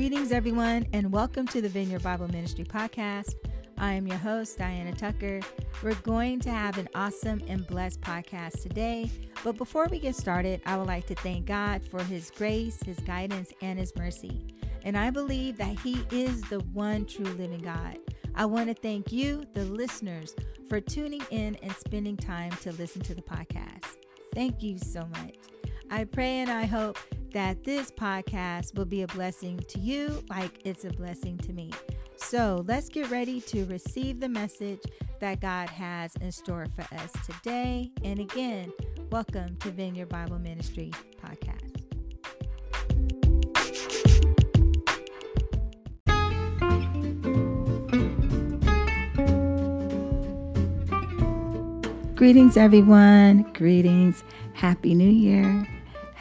Greetings, everyone, and welcome to the Vineyard Bible Ministry Podcast. I am your host, Diana Tucker. We're going to have an awesome and blessed podcast today. But before we get started, I would like to thank God for His grace, His guidance, and His mercy. And I believe that He is the one true living God. I want to thank you, the listeners, for tuning in and spending time to listen to the podcast. Thank you so much. I pray and I hope that this podcast will be a blessing to you like it's a blessing to me. So let's get ready to receive the message that God has in store for us today. And again, welcome to Vineyard Bible Ministry Podcast. Greetings, everyone. Greetings. Happy New Year.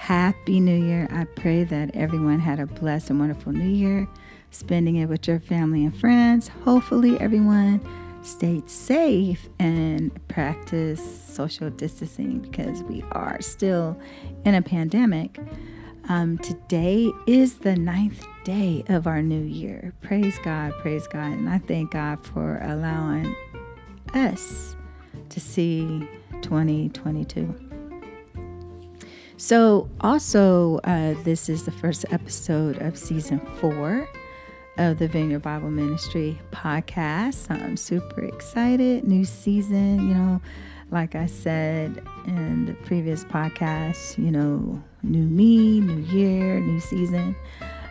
Happy New Year. I pray that everyone had a blessed and wonderful New Year, spending it with your family and friends. Hopefully, everyone stayed safe and practice social distancing because we are still in a pandemic. Um, today is the ninth day of our new year. Praise God, praise God. And I thank God for allowing us to see 2022. So, also, uh, this is the first episode of season four of the Vineyard Bible Ministry podcast. I'm super excited. New season, you know, like I said in the previous podcast, you know, new me, new year, new season.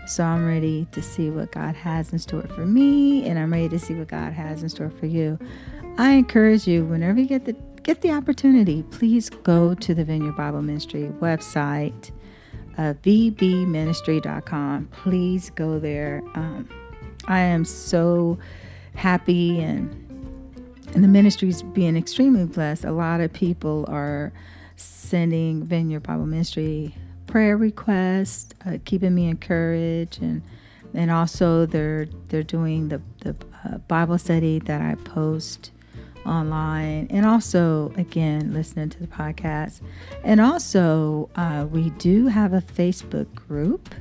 So I'm ready to see what God has in store for me, and I'm ready to see what God has in store for you. I encourage you, whenever you get the get the opportunity, please go to the Vineyard Bible Ministry website, uh, vbministry.com. Please go there. Um, I am so happy and and the ministry is being extremely blessed. A lot of people are sending Vineyard Bible Ministry prayer requests, uh, keeping me encouraged, and and also they're they're doing the the uh, Bible study that I post online and also again listening to the podcast. And also uh, we do have a facebook group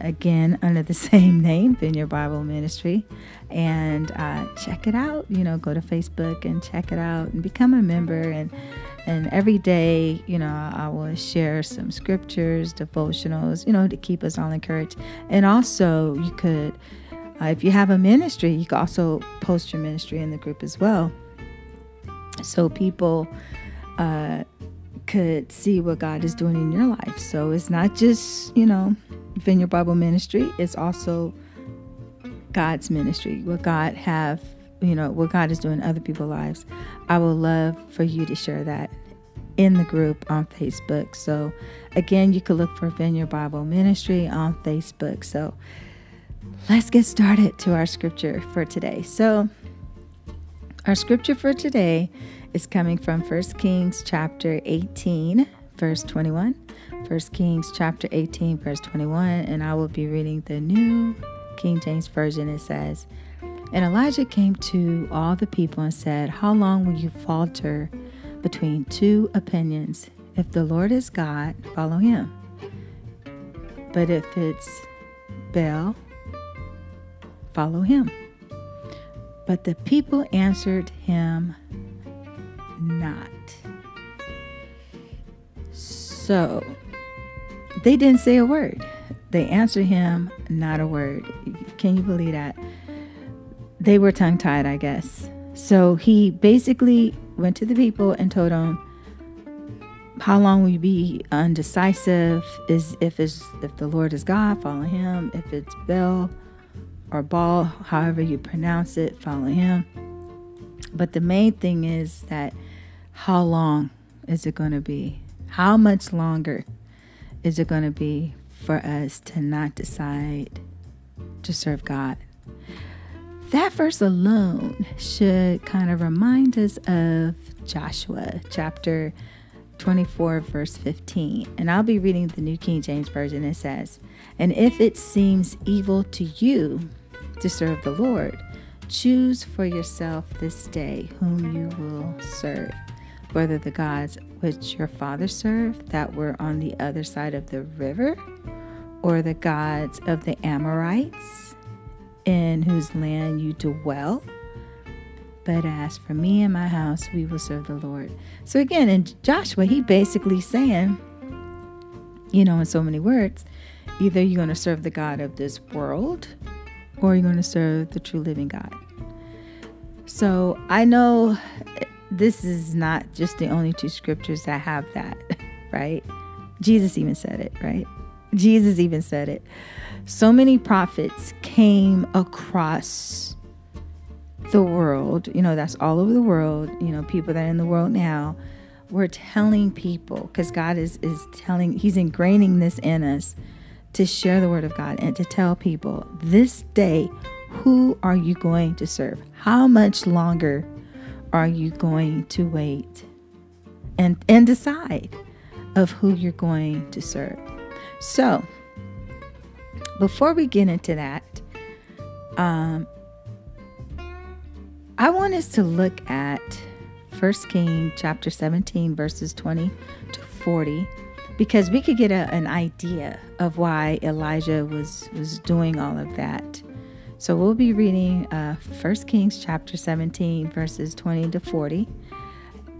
again under the same name vineyard bible ministry. And uh, check it out you know go to facebook and check it out and become a member. And and every day you know i will share some scriptures devotionals you know to keep us all encouraged. And also you could uh, if you have a ministry, you can also post your ministry in the group as well. So people uh, could see what God is doing in your life. So it's not just, you know, Vineyard Bible Ministry, it's also God's ministry, what God have, you know, what God is doing in other people's lives. I would love for you to share that in the group on Facebook. So again, you could look for Vineyard Bible Ministry on Facebook. So let's get started to our scripture for today. So, our scripture for today is coming from 1 Kings chapter 18, verse 21. 1 Kings chapter 18, verse 21, and I will be reading the New King James Version. It says, And Elijah came to all the people and said, How long will you falter between two opinions? If the Lord is God, follow him. But if it's Baal, follow him. But the people answered him not. So they didn't say a word. They answered him not a word. Can you believe that? They were tongue tied, I guess. So he basically went to the people and told them, how long will you be undecisive? Is if it's if the Lord is God, follow him. If it's Baal, or ball, however you pronounce it, follow him. But the main thing is that how long is it going to be? How much longer is it going to be for us to not decide to serve God? That verse alone should kind of remind us of Joshua chapter 24, verse 15. And I'll be reading the New King James Version. It says, And if it seems evil to you to serve the Lord. Choose for yourself this day whom you will serve, whether the gods which your father served that were on the other side of the river, or the gods of the Amorites, in whose land you dwell. But as for me and my house, we will serve the Lord. So again, in Joshua, he basically saying, you know, in so many words, either you're going to serve the God of this world or you're going to serve the true living God. So I know this is not just the only two scriptures that have that, right? Jesus even said it, right? Jesus even said it. So many prophets came across the world, you know, that's all over the world, you know, people that are in the world now. We're telling people because God is is telling He's ingraining this in us to share the word of God and to tell people this day who are you going to serve? How much longer are you going to wait and and decide of who you're going to serve? So, before we get into that, um, I want us to look at 1 King chapter 17 verses 20 to 40 because we could get a, an idea of why Elijah was was doing all of that. So we'll be reading uh, 1 Kings chapter 17 verses 20 to 40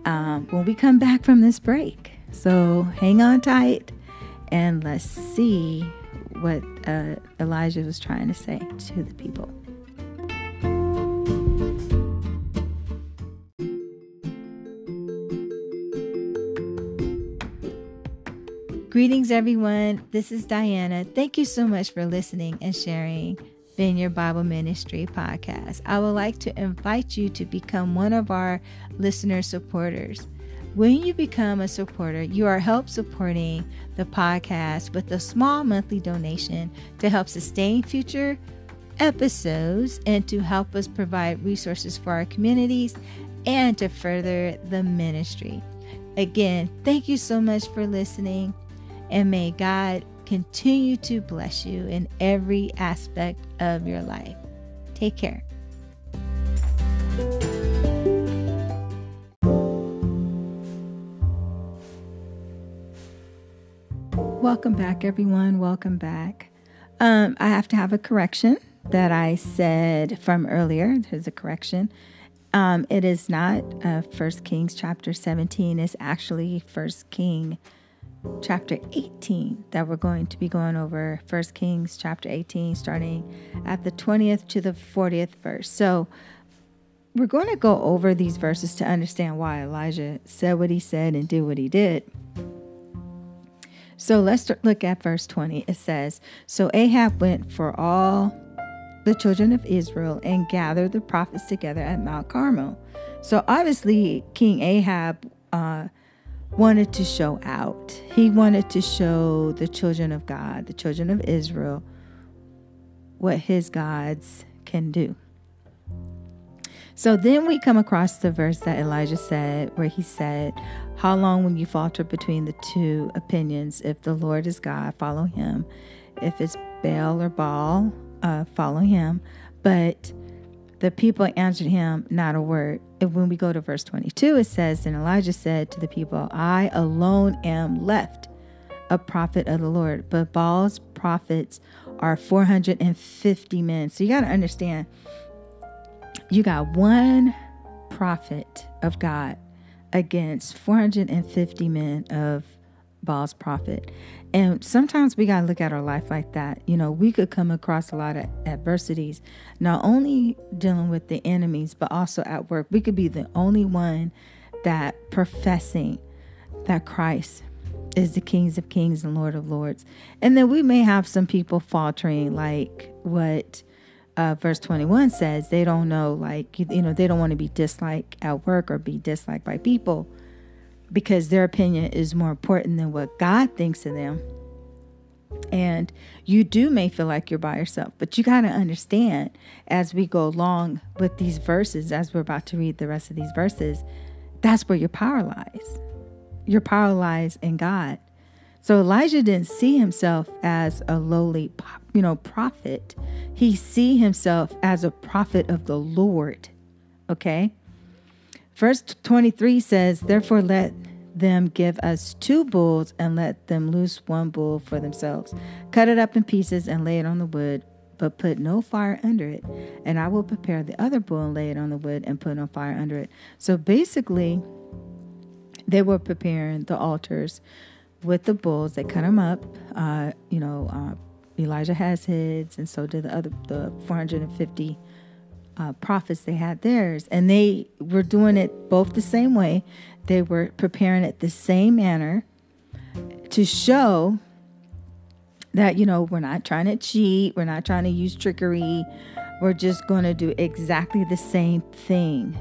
um, when we come back from this break. So hang on tight and let's see what uh, Elijah was trying to say to the people. Greetings, everyone. This is Diana. Thank you so much for listening and sharing Vineyard Bible Ministry podcast. I would like to invite you to become one of our listener supporters. When you become a supporter, you are help supporting the podcast with a small monthly donation to help sustain future episodes and to help us provide resources for our communities and to further the ministry. Again, thank you so much for listening. And may God continue to bless you in every aspect of your life. Take care. Welcome back, everyone. Welcome back. Um, I have to have a correction that I said from earlier. There's a correction. Um, it is not uh, First Kings chapter 17. It's actually First King chapter 18 that we're going to be going over. First Kings chapter 18, starting at the 20th to the 40th verse. So we're going to go over these verses to understand why Elijah said what he said and did what he did. So let's look at verse 20. It says, So Ahab went for all the children of Israel and gathered the prophets together at Mount Carmel. So obviously, King Ahab uh, wanted to show out. He wanted to show the children of God, the children of Israel, what his gods can do. So then we come across the verse that Elijah said, where he said, How long will you falter between the two opinions? If the Lord is God, follow him. If it's Baal or Baal, uh, follow him. But the people answered him not a word. And when we go to verse 22, it says, And Elijah said to the people, I alone am left, a prophet of the Lord, but Baal's prophets are 450 men. So you got to understand, you got one prophet of God against 450 men of Baal's prophet. And sometimes we got to look at our life like that. You know, we could come across a lot of adversities, not only dealing with the enemies, but also at work. We could be the only one that professing that Christ is the kings of kings and lord of lords. And then we may have some people faltering like what uh, verse 21 says they don't know like you know they don't want to be disliked at work or be disliked by people because their opinion is more important than what God thinks of them. And you do may feel like you're by yourself, but you got to understand as we go along with these verses, as we're about to read the rest of these verses, that's where your power lies. Your power lies in God. So Elijah didn't see himself as a lowly, you know, prophet. He see himself as a prophet of the Lord. Okay? Verse 23 says, Therefore let them give us two bulls and let them loose one bull for themselves. Cut it up in pieces and lay it on the wood, but put no fire under it. And I will prepare the other bull and lay it on the wood and put no fire under it. So basically, they were preparing the altars with the bulls. They cut them up. Uh, you know, uh, Elijah has his, and so did the other the 450 uh, prophets. They had theirs, and they were doing it both the same way. They were preparing it the same manner to show that you know we're not trying to cheat, we're not trying to use trickery. We're just going to do exactly the same thing.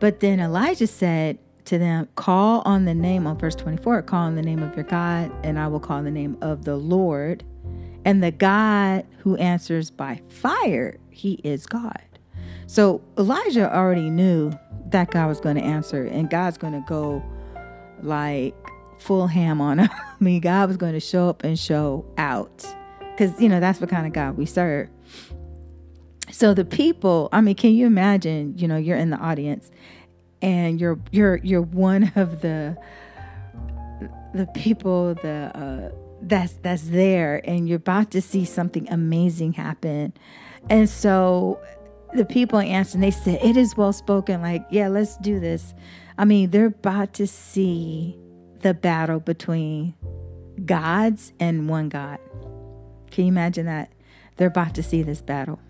But then Elijah said, to them, Call on the name, on verse 24, call on the name of your God, and I will call on the name of the Lord. And the God who answers by fire, he is God. So Elijah already knew that God was going to answer, and God's going to go like full ham on him. I mean, God was going to show up and show out. Because, you know, that's what kind of God we serve. So the people, I mean, can you imagine, you know, you're in the audience and you're you're you're one of the the people the uh, that's that's there and you're about to see something amazing happen and so the people answered and they said it is well spoken. Like yeah let's do this. I mean they're about to see the battle between gods and one god. Can you imagine that? They're about to see this battle.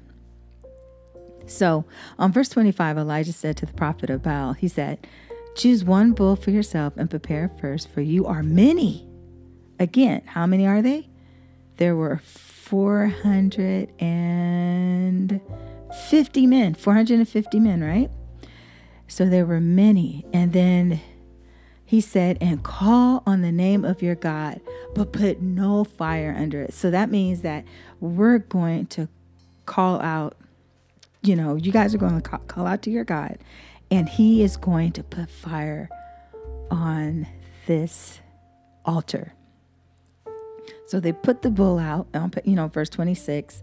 So on verse 25, Elijah said to the prophet of Baal, he said, Choose one bull for yourself and prepare first, for you are many. Again, how many are they? There were 450 men, 450 men, right? So there were many. And then he said, and call on the name of your God, but put no fire under it. So that means that we're going to call out you know, you guys are going to call, out to your God, and He is going to put fire on this altar. So they put the bull out, um, you know, verse 26,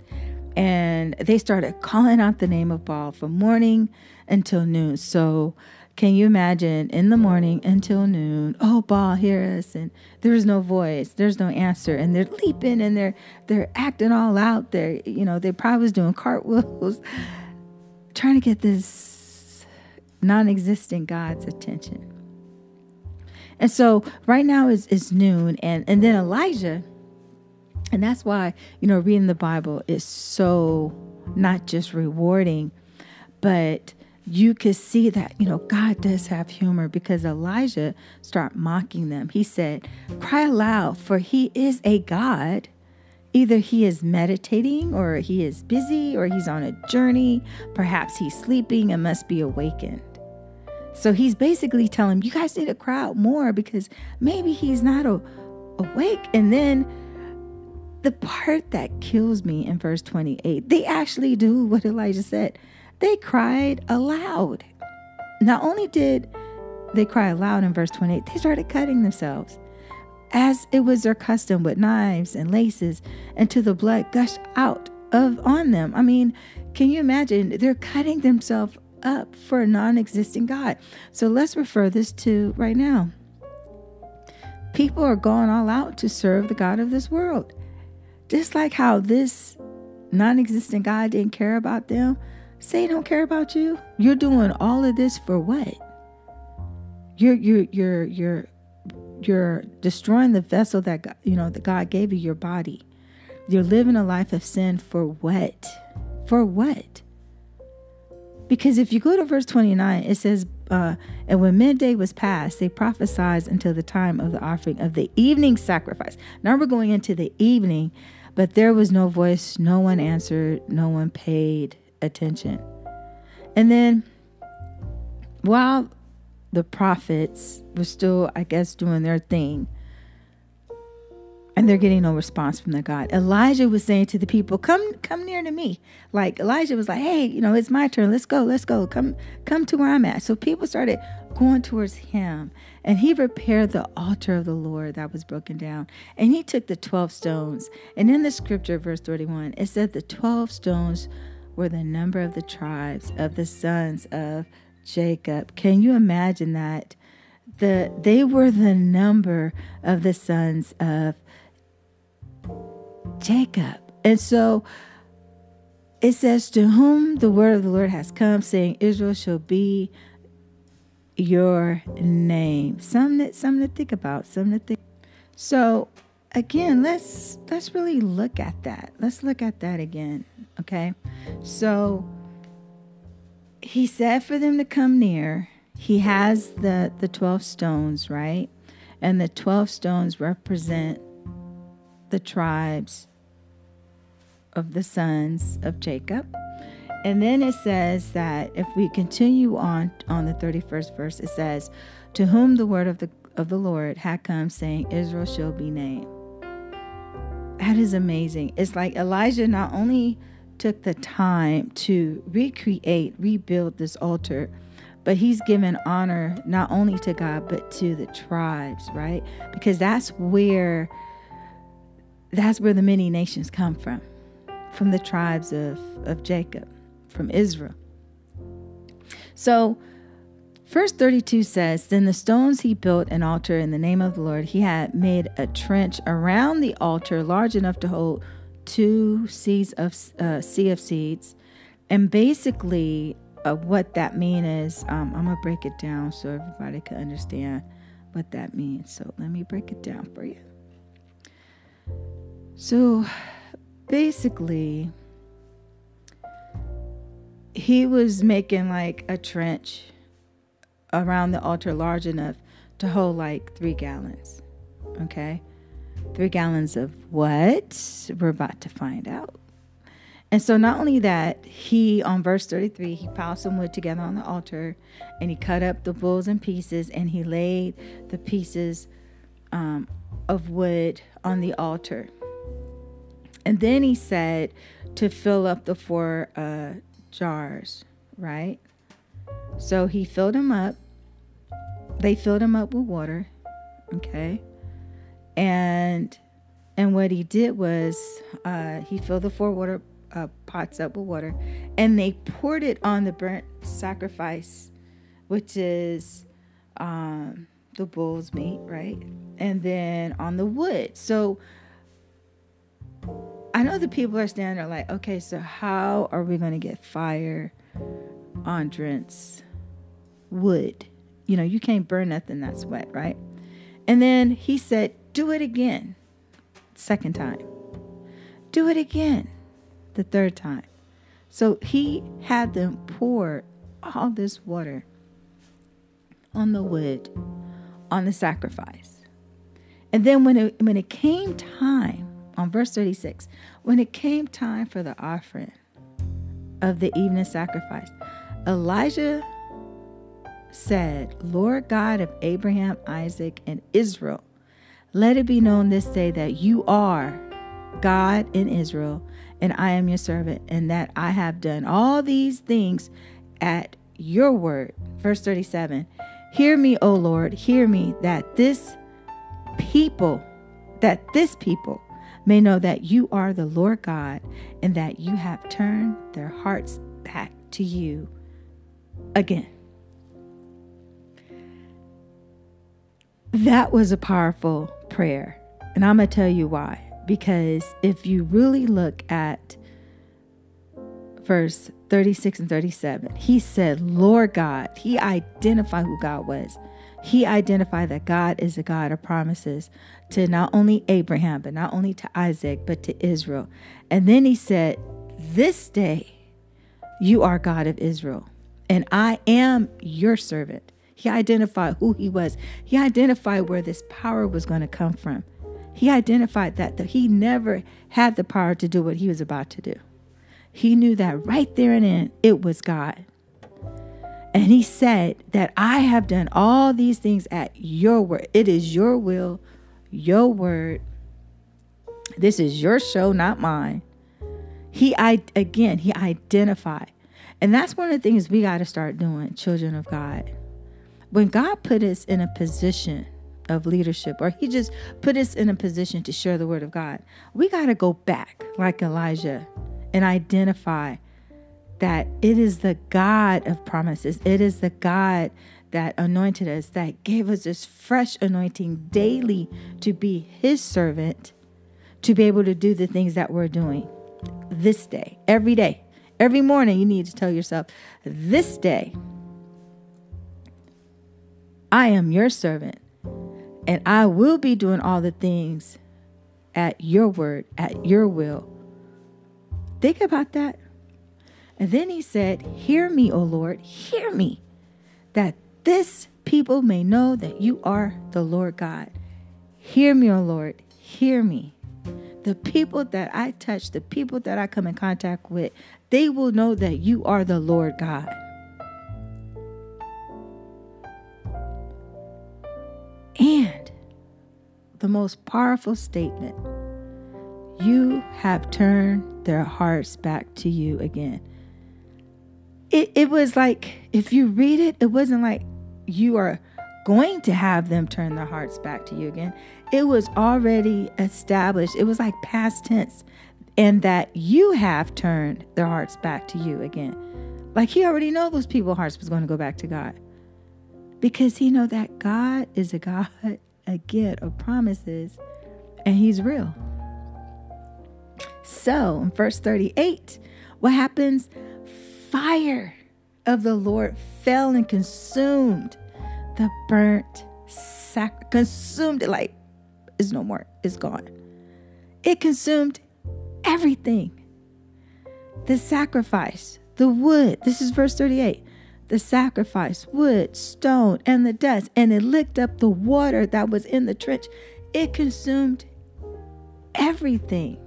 and they started calling out the name of Baal from morning until noon. So can you imagine in the morning until noon, oh Baal, hear us, and there's no voice, there's no answer, and they're leaping and they're they're acting all out. They're, you know, they probably was doing cartwheels trying to get this non existent God's attention. And so right now is, is noon, and, and then Elijah, and that's why, you know, reading the Bible is so not just rewarding, but you could see that, you know, God does have humor because Elijah start mocking them. He said, Cry aloud, for he is a God Either he is meditating, or he is busy, or he's on a journey. Perhaps he's sleeping and must be awakened. So he's basically telling you guys need to cry out more because maybe he's not a, awake. And then the part that kills me in verse 28, they actually do what Elijah said. They cried aloud. Not only did they cry aloud in verse 28, they started cutting themselves as it was their custom with knives and laces until the blood gushed out of on them. I mean, can you imagine? They're cutting themselves up for a non-existing God. So let's refer this to right now. People are going all out to serve the God of this world. Just like how this non-existent God didn't care about them, say don't care about you. You're doing all of this for what? You're you're you're you're you're destroying the vessel that God, you know that God gave you, your body. You're living a life of sin for what? For what? Because if you go to verse 29, it says, uh, And when midday was past, they prophesied until the time of the offering of the evening sacrifice. Now we're going into the evening, but there was no voice, no one answered, no one paid attention. And then while the prophets were still, I guess, doing their thing. And they're getting no response from their God. Elijah was saying to the people, Come, come near to me. Like Elijah was like, Hey, you know, it's my turn. Let's go, let's go. Come, come to where I'm at. So people started going towards him. And he repaired the altar of the Lord that was broken down. And he took the 12 stones. And in the scripture, verse 31, it said the 12 stones were the number of the tribes of the sons of Jacob. Can you imagine that? the they were the number of the sons of Jacob. And so it says, To whom the word of the Lord has come, saying, Israel shall be your name. Something, something to think about, something to think. So again, let's let's really look at that. Let's look at that again. Okay. So he said for them to come near. He has the the 12 stones, right? And the 12 stones represent the tribes of the sons of Jacob. And then it says that if we continue on on the 31st verse, it says, To whom the word of the of the Lord had come, saying, Israel shall be named. That is amazing. It's like Elijah not only took the time to recreate, rebuild this altar, but he's given honor not only to God, but to the tribes, right? Because that's where that's where the many nations come from from the tribes of, of Jacob, from Israel. So, verse 32 says Then the stones he built an altar in the name of the Lord. He had made a trench around the altar large enough to hold two seeds of uh, sea of seeds. And basically, uh, what that means is um, I'm going to break it down so everybody can understand what that means. So, let me break it down for you. So, basically, he was making like a trench around the altar large enough to hold like three gallons. Okay? Three gallons of what? We're about to find out. And so, not only that, he, on verse 33, he piled some wood together on the altar and he cut up the bulls in pieces and he laid the pieces um, of wood on the altar. And then he said to fill up the four uh, jars, right? So he filled them up. They filled them up with water, okay? And and what he did was uh, he filled the four water uh, pots up with water, and they poured it on the burnt sacrifice, which is um, the bull's meat, right? And then on the wood. So I know the people are standing there like, okay, so how are we going to get fire on Drent's wood? You know, you can't burn nothing that's wet, right? And then he said, do it again. Second time. Do it again. The third time. So he had them pour all this water on the wood, on the sacrifice. And then when it, when it came time on verse 36 when it came time for the offering of the evening sacrifice, Elijah said, Lord God of Abraham, Isaac, and Israel, let it be known this day that you are God in Israel, and I am your servant, and that I have done all these things at your word. Verse 37 Hear me, O Lord, hear me, that this people, that this people may know that you are the Lord God and that you have turned their hearts back to you again. That was a powerful prayer. And I'm going to tell you why. Because if you really look at verse 36 and 37, he said, Lord God, he identified who God was. He identified that God is a God of promises to not only Abraham, but not only to Isaac, but to Israel. And then he said, This day you are God of Israel, and I am your servant. He identified who he was, he identified where this power was going to come from. He identified that, he never had the power to do what he was about to do. He knew that right there and then it was God. And he said that I have done all these things at your word. It is your will, your word. This is your show, not mine. He I again, he identified. And that's one of the things we got to start doing, children of God. When God put us in a position of leadership, or He just put us in a position to share the word of God, we got to go back like Elijah and identify that it is the God of promises. It is the God that anointed us, that gave us this fresh anointing daily to be his servant, to be able to do the things that we're doing this day, every day. Every morning, you need to tell yourself, This day, I am your servant, and I will be doing all the things at your word, at your will. Think about that. And then he said, Hear me, O Lord, hear me, that this people may know that you are the Lord God. Hear me, O Lord, hear me. The people that I touch, the people that I come in contact with, they will know that you are the Lord God. And the most powerful statement you have turned their hearts back to you again. It, it was like, if you read it, it wasn't like you are going to have them turn their hearts back to you again. It was already established. It was like past tense, and that you have turned their hearts back to you again. Like he already know those people's hearts was going to go back to God because he know that God is a God a again of promises and he's real. So in verse 38, what happens? Fire of the Lord fell and consumed the burnt sac consumed it like it's no more. It's gone. It consumed everything. The sacrifice, the wood. This is verse 38 the sacrifice, wood, stone, and the dust, and it licked up the water that was in the trench. It consumed everything.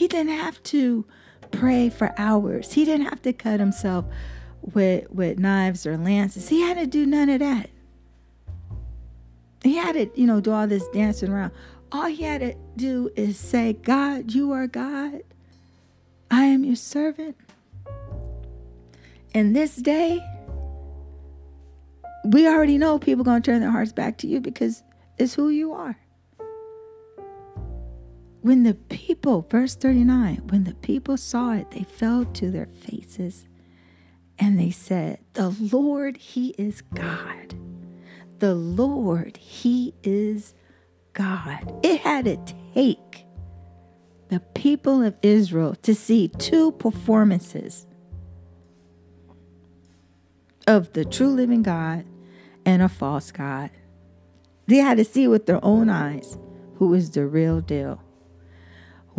He didn't have to pray for hours. He didn't have to cut himself with with knives or lances. He had to do none of that. He had to, you know, do all this dancing around. All he had to do is say, God, you are God. I am your servant. And this day, we already know people to turn their hearts back to you because it's who you are. When the people, verse 39, when the people saw it, they fell to their faces and they said, The Lord, He is God. The Lord, He is God. It had to take the people of Israel to see two performances of the true living God and a false God. They had to see with their own eyes who is the real deal.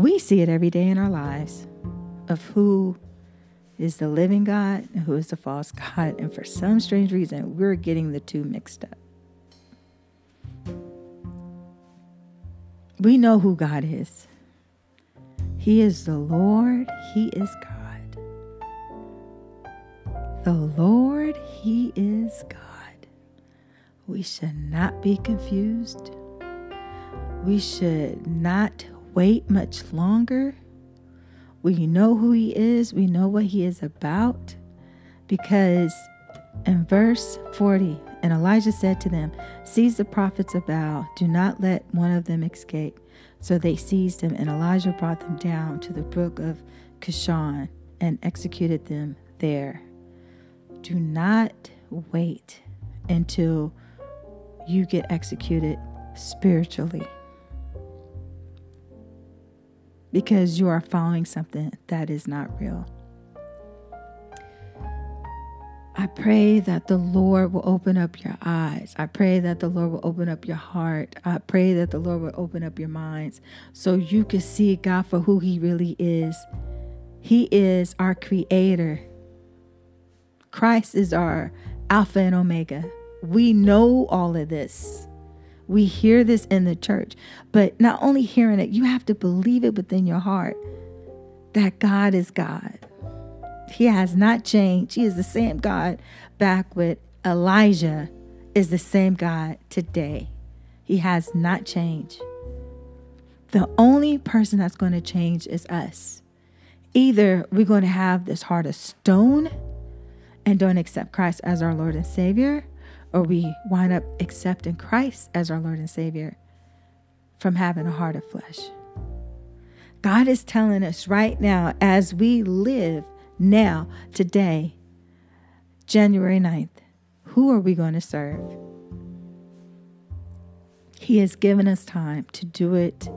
We see it every day in our lives of who is the living God and who is the false God. And for some strange reason, we're getting the two mixed up. We know who God is. He is the Lord, He is God. The Lord, He is God. We should not be confused. We should not wait much longer. We know who He is, we know what He is about, because in verse 40, and Elijah said to them, Seize the prophets of Baal, do not let one of them escape. So they seized him, and Elijah brought them down to the brook of Kishon and executed them there. Do not wait until you get executed spiritually because you are following something that is not real. I pray that the Lord will open up your eyes. I pray that the Lord will open up your heart. I pray that the Lord will open up your minds so you can see God for who He really is. He is our creator. Christ is our Alpha and Omega. We know all of this. We hear this in the church, but not only hearing it, you have to believe it within your heart that God is God. He has not changed. He is the same God back with Elijah, is the same God today. He has not changed. The only person that's going to change is us. Either we're going to have this heart of stone and don't accept Christ as our Lord and Savior, or we wind up accepting Christ as our Lord and Savior from having a heart of flesh. God is telling us right now as we live Now, today, January 9th, who are we going to serve? He has given us time to do it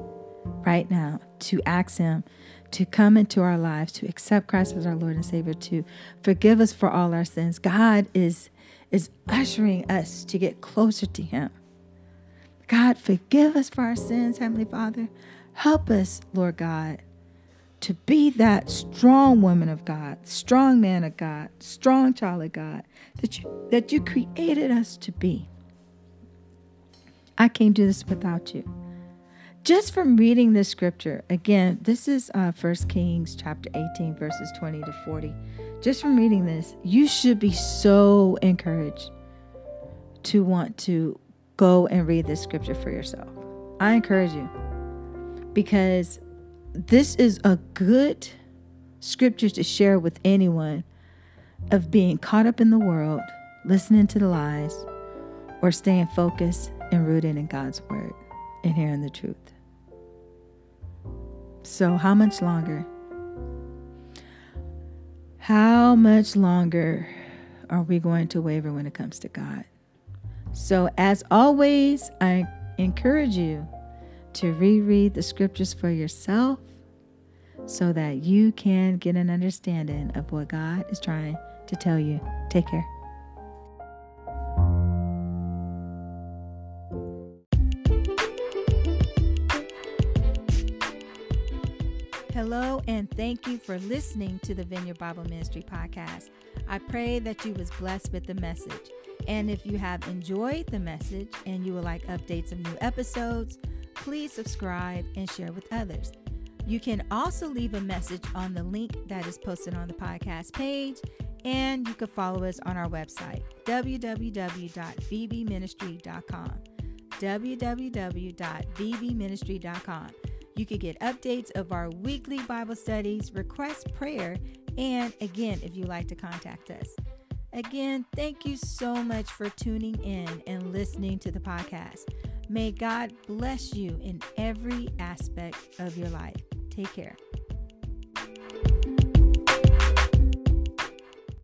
right now, to ask Him to come into our lives, to accept Christ as our Lord and Savior, to forgive us for all our sins. God is, is ushering us to get closer to Him. God, forgive us for our sins, Heavenly Father. Help us, Lord God, to be that strong woman of God, strong man of God, strong child of God that you, that you created us to be. I can't do this without you just from reading this scripture, again, this is uh, 1 Kings chapter 18, verses 20 to 40. Just from reading this, you should be so encouraged to want to go and read this scripture for yourself. I encourage you because this is a good scripture to share with anyone of being caught up in the world, listening to the lies, or staying focused and rooted in God's word and hearing the truth. So, how much longer? How much longer are we going to waver when it comes to God? So, as always, I encourage you to reread the scriptures for yourself so that you can get an understanding of what God is trying to tell you. Take care. Hello, and thank you for listening to the Vineyard Bible Ministry podcast. I pray that you was blessed with the message. And if you have enjoyed the message and you would like updates of new episodes, please subscribe and share with others. You can also leave a message on the link that is posted on the podcast page, and you can follow us on our website, www.vbministry.com. www.vbministry.com. You can get updates of our weekly Bible studies, request prayer, and again, if you'd like to contact us. Again, thank you so much for tuning in and listening to the podcast. May God bless you in every aspect of your life. Take care.